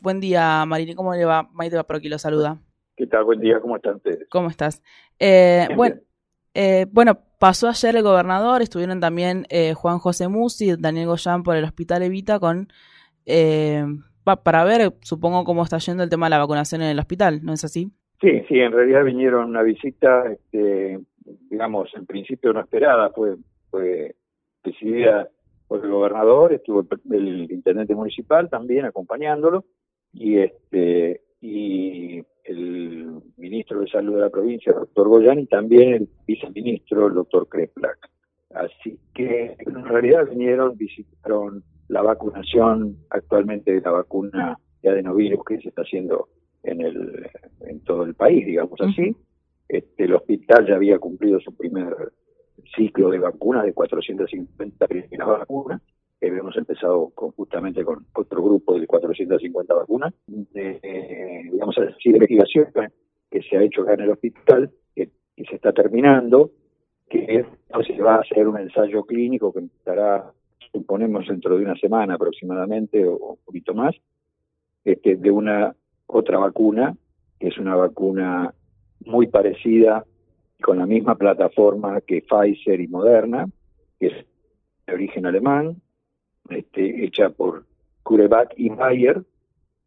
Buen día, Marini. ¿Cómo le va? Maite va por aquí, lo saluda. ¿Qué tal? Buen día, ¿cómo están ustedes? ¿Cómo estás? Eh, bueno, eh, bueno, pasó ayer el gobernador, estuvieron también eh, Juan José Musi y Daniel Goyán por el Hospital Evita con para ver, supongo, cómo está yendo el tema de la vacunación en el hospital, ¿no es así? Sí, sí, en realidad vinieron una visita, este, digamos, en principio no esperada, fue, fue decidida por el gobernador, estuvo el, intendente municipal también acompañándolo y este y el ministro de Salud de la provincia, el doctor Goyan, y también el viceministro, el doctor Kreplak. Así que en realidad vinieron, visitaron la vacunación actualmente de la vacuna de adenovirus que se está haciendo en el en todo el país, digamos así. Este, el hospital ya había cumplido su primer ciclo de vacunas de 450 primeras vacunas. Que habíamos empezado justamente con otro grupo de 450 vacunas. De, digamos así, de investigación que se ha hecho acá en el hospital, que, se está terminando, que se va a hacer un ensayo clínico que estará, suponemos, dentro de una semana aproximadamente o un poquito más, este, de una otra vacuna, que es una vacuna muy parecida con la misma plataforma que Pfizer y Moderna, que es de origen alemán, este, hecha por CureVac y Bayer,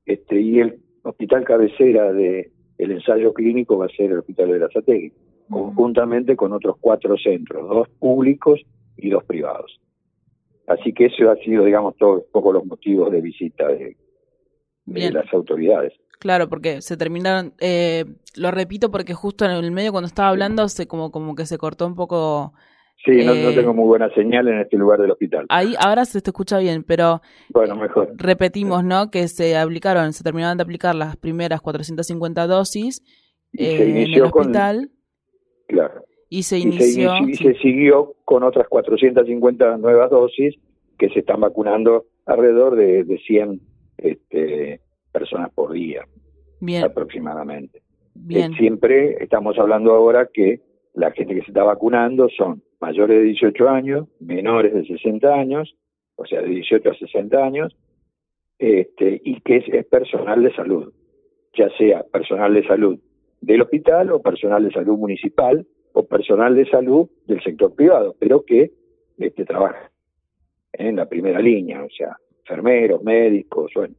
este, y el hospital cabecera de el ensayo clínico va a ser el Hospital de la Sategui, conjuntamente con otros cuatro centros, dos públicos y dos privados. Así que eso ha sido, digamos, todos un poco los motivos de visita de, de las autoridades. Claro, porque se terminaron, eh, lo repito porque justo en el medio cuando estaba hablando se como, como que se cortó un poco. Sí, no, eh, tengo muy buena señal en este lugar del hospital. Ahí ahora se te escucha bien, pero bueno, mejor. repetimos, ¿no? Que se aplicaron, se terminaron de aplicar las primeras 450 dosis se inició en el hospital. claro. Y se inició. y se siguió con otras 450 nuevas dosis que se están vacunando alrededor de, de 100 este, personas por día, Bien. aproximadamente. Bien. Eh, siempre estamos hablando ahora que la gente que se está vacunando son mayores de 18 años, menores de 60 años, o sea, de 18 a 60 años, este, y que es, personal de salud, ya sea personal de salud del hospital o personal de salud municipal o personal de salud del sector privado, pero que este, trabaja en la primera línea, o sea, enfermeros, médicos, bueno,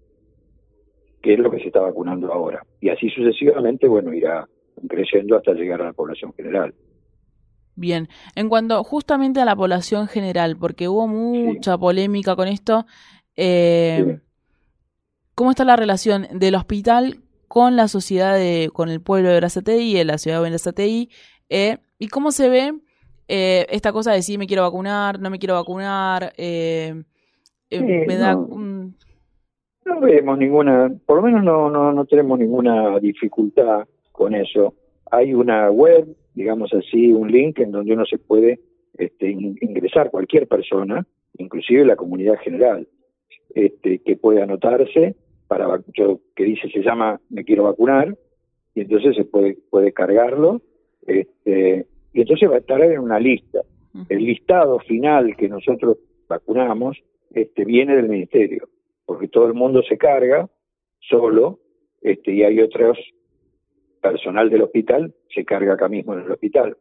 que es lo que se está vacunando ahora. Y así sucesivamente, bueno, irá creciendo hasta llegar a la población general. Bien, en cuanto justamente a la población general, porque hubo mucha polémica con esto, eh, ¿cómo está la relación del hospital con la sociedad, de, con el pueblo de Brazatei y la ciudad de Brazatei? Eh, ¿Y cómo se ve eh, esta cosa de si me quiero vacunar, no me quiero vacunar? Eh, eh, me da no vemos ninguna, por lo menos no, no, no tenemos ninguna dificultad con eso. Hay una web, digamos así, un link en donde uno se puede este, ingresar cualquier persona, inclusive la comunidad general, este, que puede anotarse para yo, que dice se llama me quiero vacunar y entonces se puede puede cargarlo este, y entonces va a estar en una lista. El listado final que nosotros vacunamos este, viene del ministerio porque todo el mundo se carga solo, este, y hay otros personal del hospital, se carga acá mismo en el hospital.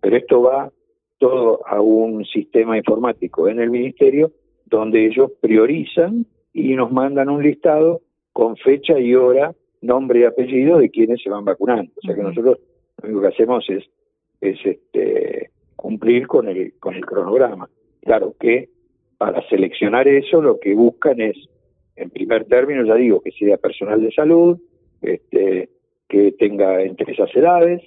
Pero esto va todo a un sistema informático en el ministerio donde ellos priorizan y nos mandan un listado con fecha y hora, nombre y apellido de quienes se van vacunando. O sea que nosotros lo único que hacemos es, es este, cumplir con el, con el cronograma. Claro que para seleccionar eso lo que buscan es en primer término, ya digo, que sea personal de salud, este, que tenga entre esas edades,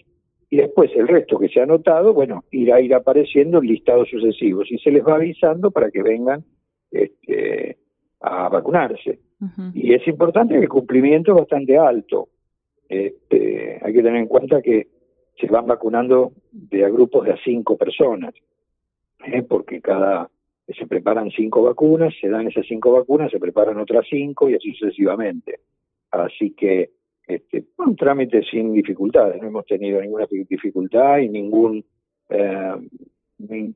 y después el resto que se ha anotado, bueno, irá a ir apareciendo en listados sucesivos y se les va avisando para que vengan este, a vacunarse. Y es importante que el cumplimiento es bastante alto. Este, hay que tener en cuenta que se van vacunando de a grupos de a cinco personas, ¿eh? porque cada se preparan cinco vacunas, se dan esas cinco vacunas, se preparan otras cinco y así sucesivamente. Así que este, un trámite sin dificultades, no hemos tenido ninguna dificultad y ningún, eh,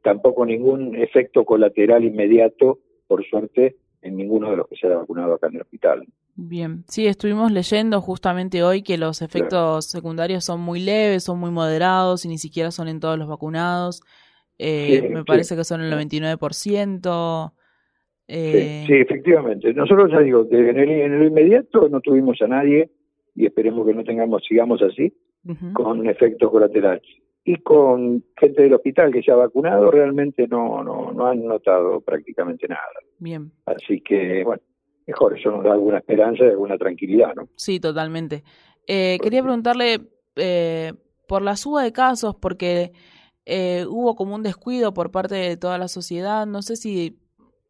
tampoco ningún efecto colateral inmediato, por suerte, en ninguno de los que se ha vacunado acá en el hospital. Bien, sí, estuvimos leyendo justamente hoy que los efectos secundarios son muy leves, son muy moderados y ni siquiera son en todos los vacunados. Eh, me parece que son el 99%. Eh... Sí, efectivamente. Nosotros ya digo, en el, en el inmediato no tuvimos a nadie y esperemos que no tengamos, sigamos así, con efectos colaterales. Y con gente del hospital que se ha vacunado, realmente no, no, no han notado prácticamente nada. Bien. Así que, bueno, mejor, eso nos da alguna esperanza y alguna tranquilidad, ¿no? Sí, totalmente. Eh, quería preguntarle eh, por la suba de casos, porque eh, hubo como un descuido por parte de toda la sociedad, no sé si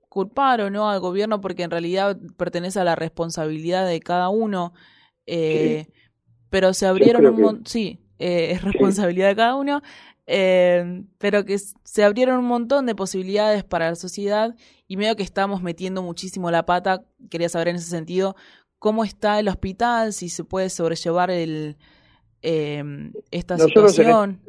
culpar o no al gobierno, porque en realidad pertenece a la responsabilidad de cada uno, eh, pero se abrieron un montón, sí, eh, es responsabilidad de cada uno, eh, pero que se abrieron un montón de posibilidades para la sociedad y medio que estamos metiendo muchísimo la pata. Quería saber en ese sentido cómo está el hospital, si se puede sobrellevar el, eh, esta situación.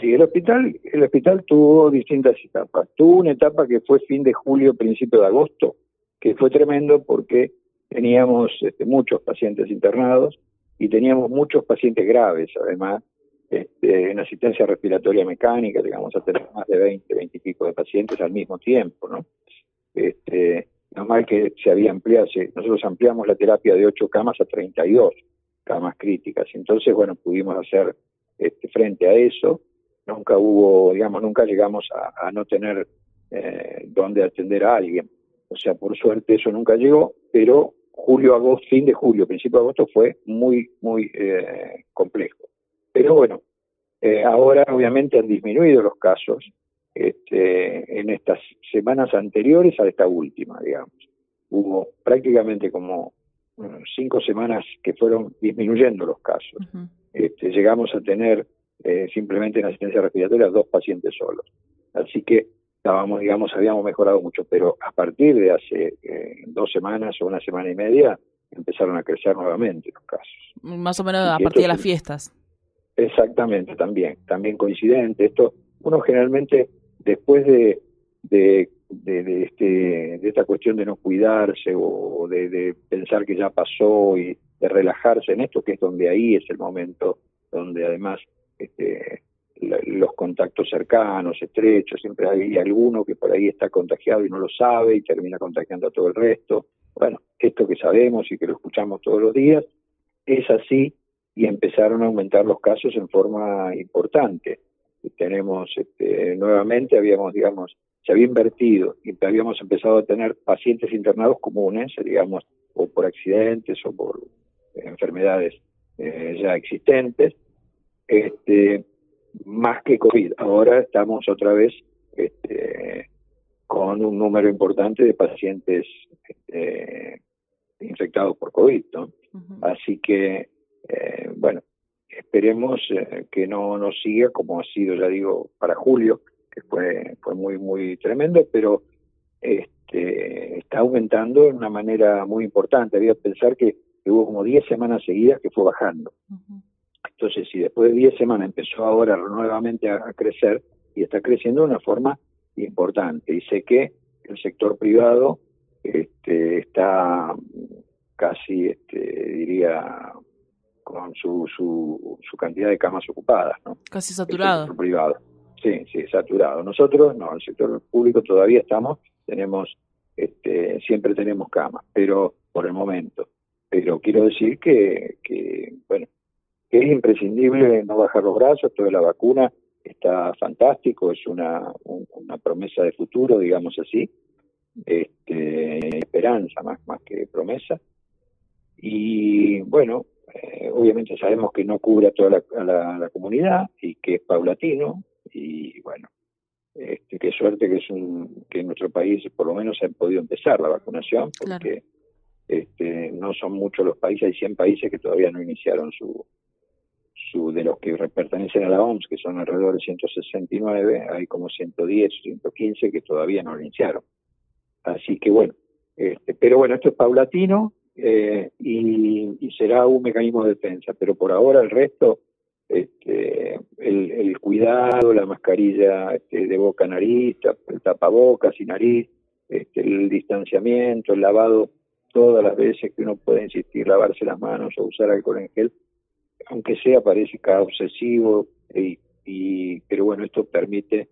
sí, el hospital, el hospital tuvo distintas etapas. Tuvo una etapa que fue fin de julio, principio de agosto, que fue tremendo porque teníamos este, muchos pacientes internados y teníamos muchos pacientes graves, además, este, en asistencia respiratoria mecánica, digamos, a tener más de 20, 20 y pico de pacientes al mismo tiempo, ¿no? Este, normal que se había ampliado, nosotros ampliamos la terapia de 8 camas a 32 camas críticas, entonces, bueno, pudimos hacer este, frente a eso, nunca hubo, digamos, nunca llegamos a, no tener eh, donde atender a alguien, o sea, por suerte eso nunca llegó, pero julio, agosto, fin de julio, principio de agosto fue muy, muy eh, complejo. Pero bueno, eh, ahora obviamente han disminuido los casos este, en estas semanas anteriores a esta última, digamos. Hubo prácticamente como cinco semanas que fueron disminuyendo los casos. este, llegamos a tener eh, simplemente en asistencia respiratoria dos pacientes solos. Así que estábamos, digamos, habíamos mejorado mucho, pero a partir de hace eh, dos semanas o una semana y media empezaron a crecer nuevamente los casos. Más o menos a partir de las fiestas. Exactamente, también, también coincidente. Esto, uno generalmente después de, de, de, este, de esta cuestión de no cuidarse o de, de pensar que ya pasó y de relajarse en esto, que es donde ahí es el momento donde además este, los contactos cercanos, estrechos, siempre hay alguno que por ahí está contagiado y no lo sabe y termina contagiando a todo el resto. Bueno, esto que sabemos y que lo escuchamos todos los días, es así y empezaron a aumentar los casos en forma importante. tenemos este, nuevamente, habíamos, digamos, se había invertido y habíamos empezado a tener pacientes internados comunes, digamos, o por accidentes o por enfermedades eh, ya existentes. Este, más que COVID. Ahora estamos otra vez este, con un número importante de pacientes este, infectados por COVID, ¿no? Así que, eh, bueno, esperemos eh, que no nos siga como ha sido, ya digo, para julio, que fue, fue muy, muy tremendo, pero este, está aumentando de una manera muy importante. Había que pensar que, hubo como 10 semanas seguidas que fue bajando. Entonces, si después de 10 semanas empezó ahora nuevamente a, crecer y está creciendo de una forma importante, y sé que el sector privado este, está casi, este, diría, con su, su, su, cantidad de camas ocupadas, ¿no? Casi saturado. El sector privado. Sí, sí, saturado. Nosotros, no, el sector público todavía estamos, tenemos, este, siempre tenemos camas, pero por el momento. Pero quiero decir que, que bueno, que es imprescindible no bajar los brazos, toda la vacuna está fantástico, es una, una promesa de futuro, digamos así, este, esperanza más, más que promesa. Y bueno, eh, obviamente sabemos que no cubre a toda la, la, comunidad y que es paulatino y bueno, este, qué suerte que es un, que en nuestro país por lo menos se ha podido empezar la vacunación porque este, no son muchos los países, hay 100 países que todavía no iniciaron su, de los que pertenecen a la OMS, que son alrededor de 169, hay como 110, 115 que todavía no lo iniciaron. Así que bueno, este, pero bueno, esto es paulatino eh, y, será un mecanismo de defensa, pero por ahora el resto, este, el, cuidado, la mascarilla este, de boca nariz, el tapabocas y nariz, este, el distanciamiento, el lavado todas las veces que uno puede insistir lavarse las manos o usar alcohol en gel, aunque sea parece cada obsesivo, y, pero bueno, esto permite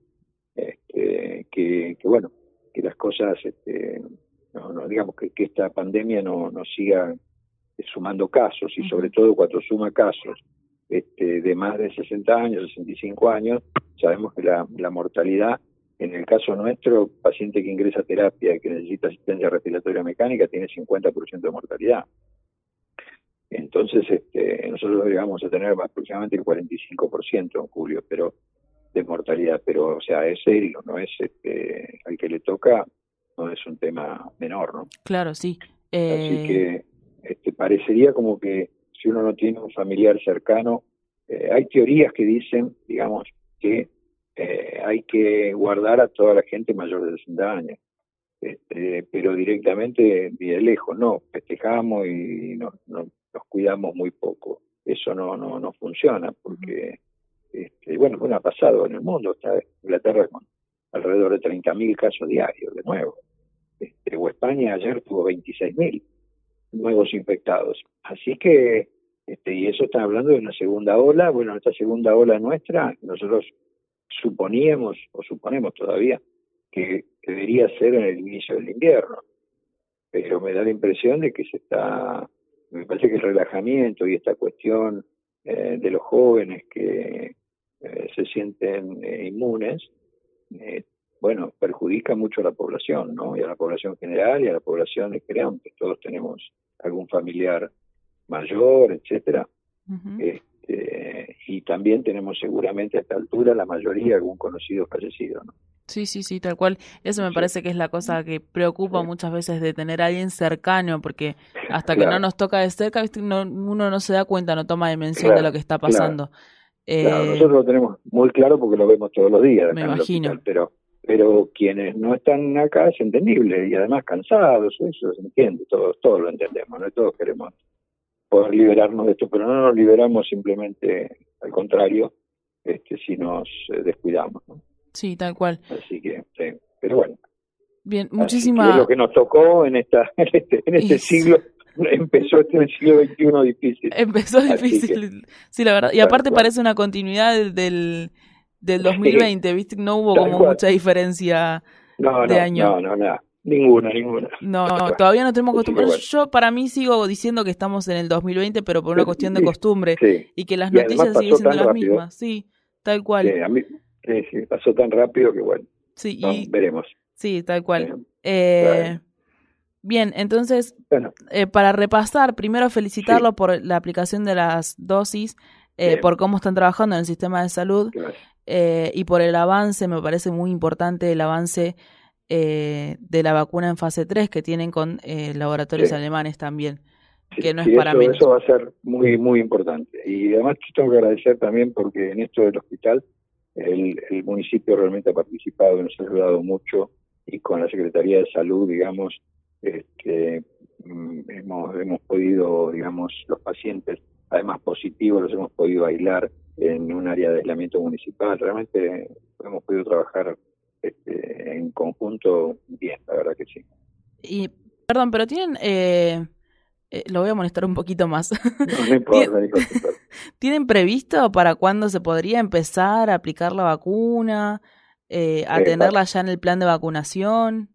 este, que, bueno, que las cosas, este, no, digamos que, que, esta pandemia no, no siga sumando casos y sobre todo cuando suma casos este, de más de 60 años, 65 años, sabemos que la, la mortalidad en el caso nuestro, paciente que ingresa a terapia y que necesita asistencia respiratoria mecánica tiene 50% de mortalidad. Entonces, este, nosotros llegamos a tener aproximadamente el 45% en julio, pero de mortalidad, pero o sea, es serio, no es este, al que le toca, no es un tema menor, ¿no? Claro, sí. Así eh, que este, parecería como que si uno no tiene un familiar cercano, eh, hay teorías que dicen, digamos, que eh, hay que guardar a toda la gente mayor de 60 años. Este, pero directamente de lejos, no, festejamos y nos, nos, cuidamos muy poco. Eso no, no, no funciona porque, este, bueno, bueno, ha pasado en el mundo, está Inglaterra con alrededor de 30.000 casos diarios, de nuevo. Este, o España ayer tuvo 26.000 nuevos infectados. Así que, este, y eso está hablando de una segunda ola, bueno, esta segunda ola nuestra, nosotros suponíamos, o suponemos todavía, que, debería ser en el inicio del invierno. Pero me da la impresión de que se está, me parece que el relajamiento y esta cuestión eh, de los jóvenes que eh, se sienten eh, inmunes, bueno, perjudica mucho a la población, ¿no? Y a la población general y a la población de que todos tenemos algún familiar mayor, etcétera. Este, y también tenemos seguramente a esta altura la mayoría algún conocido fallecido, ¿no? Sí, sí, sí, tal cual. Eso me parece que es la cosa que preocupa muchas veces de tener a alguien cercano, porque hasta que no nos toca de cerca, uno no se da cuenta, no toma dimensión de lo que está pasando. Eh, nosotros lo tenemos muy claro porque lo vemos todos los días. Me imagino. pero, pero quienes no están acá es entendible y además cansados, eso se entiende, todos, todos lo entendemos, ¿no? todos queremos poder liberarnos de esto, pero no nos liberamos simplemente al contrario, este, si nos eh, descuidamos. ¿no? Sí, tal cual. Así que, sí, pero bueno. Bien, muchísimas. Lo que nos tocó en esta, en este, en este siglo empezó este en el siglo XXI difícil. Empezó difícil, sí, la verdad. Y aparte parece una continuidad del, del 2020, ¿viste? No hubo como mucha diferencia de año. No, no, nada. Ninguna, ninguna. No, todavía no tenemos costumbre. Yo para mí sigo diciendo que estamos en el 2020, pero por una cuestión de costumbre. Y que las noticias siguen siendo las mismas. Sí, tal cual. Sí, a mí, sí, pasó tan rápido que bueno. Sí, y, veremos. Sí, tal cual. Eh, bien, entonces, eh, para repasar, primero felicitarlo por la aplicación de las dosis, eh, por cómo están trabajando en el sistema de salud y por el avance, me parece muy importante el avance eh, de la vacuna en fase 3 que tienen con eh, laboratorios alemanes también, que no es para eso, Eso va a ser muy, muy importante. Y además tengo que agradecer también porque en esto del hospital el, municipio realmente ha participado y nos ha ayudado mucho y con la Secretaría de Salud, digamos, este, mm, hemos, hemos podido, digamos, los pacientes, además positivos, los hemos podido aislar en un área de aislamiento municipal. Realmente hemos podido trabajar este, en conjunto, bien, la verdad que sí. Y, perdón, pero tienen, eh, eh, lo voy a molestar un poquito más. No, importa, ¿Tienen previsto para cuándo se podría empezar a aplicar la vacuna, eh, a tenerla ya en el plan de vacunación?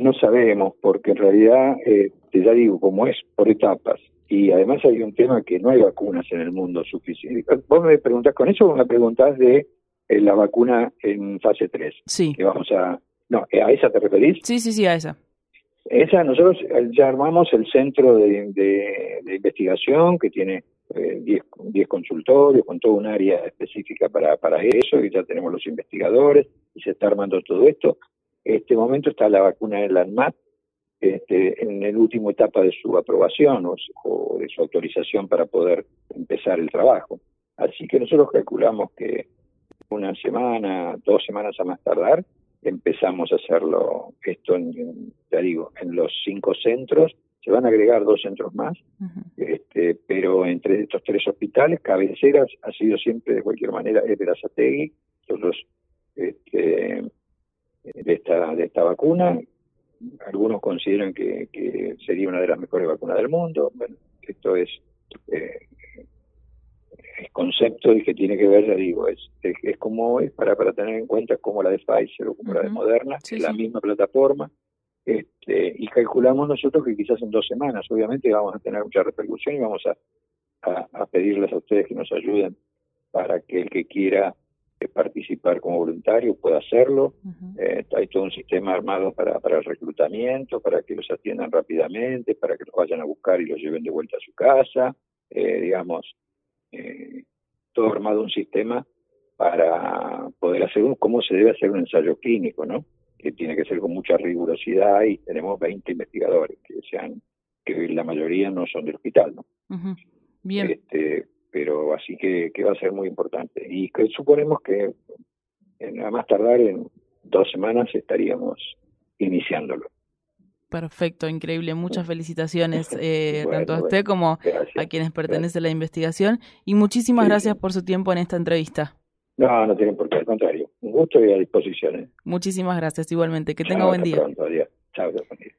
no sabemos, porque en realidad, te ya digo, como es por etapas, y además hay un tema que no hay vacunas en el mundo suficientes. Vos me preguntás con eso, me preguntás de la vacuna en fase 3. Sí. Que vamos a... No, ¿a esa te referís? Sí, sí, sí, a esa. Esa, nosotros ya armamos el centro de, de, investigación que tiene 10 eh, consultorios con toda un área específica para, para eso y ya tenemos los investigadores y se está armando todo esto. En este momento está la vacuna en la ANMAT este, en la última etapa de su aprobación o de su autorización para poder empezar el trabajo. Así que nosotros calculamos que una semana, dos semanas a más tardar, empezamos a hacerlo, esto en, ya digo, en los cinco centros, se van a agregar dos centros más, este, pero entre estos tres hospitales, cabeceras ha sido siempre de cualquier manera es nosotros este, de esta, de esta vacuna, algunos consideran que, que, sería una de las mejores vacunas del mundo. Bueno, esto es, eh, es concepto y que tiene que ver, ya digo, es, es, como es para, para tener en cuenta como la de Pfizer o como la de Moderna, es la misma plataforma. Este, calculamos nosotros que quizás en dos semanas, obviamente, vamos a tener mucha repercusión y vamos a, a pedirles a ustedes que nos ayuden para que el que quiera participar como voluntario pueda hacerlo. Eh, hay todo un sistema armado para, para el reclutamiento, para que los atiendan rápidamente, para que los vayan a buscar y los lleven de vuelta a su casa. Eh, digamos, eh, todo armado un sistema para poder hacer un, cómo se debe hacer un ensayo clínico, ¿no? Que tiene que ser con mucha rigurosidad y tenemos 20 investigadores que sean, que la mayoría no son del hospital, ¿no? Bien. Este, pero así que, que va a ser muy importante. Y que suponemos que a más tardar en dos semanas estaríamos iniciándolo. Perfecto, increíble. Muchas felicitaciones eh, tanto a usted como a quienes pertenece la investigación. Y muchísimas gracias por su tiempo en esta entrevista. No, no tienen por qué, al contrario gusto y a disposición. ¿eh? Muchísimas gracias igualmente. Que tenga Chao, buen día. Pronto, adiós. Chao, buen día.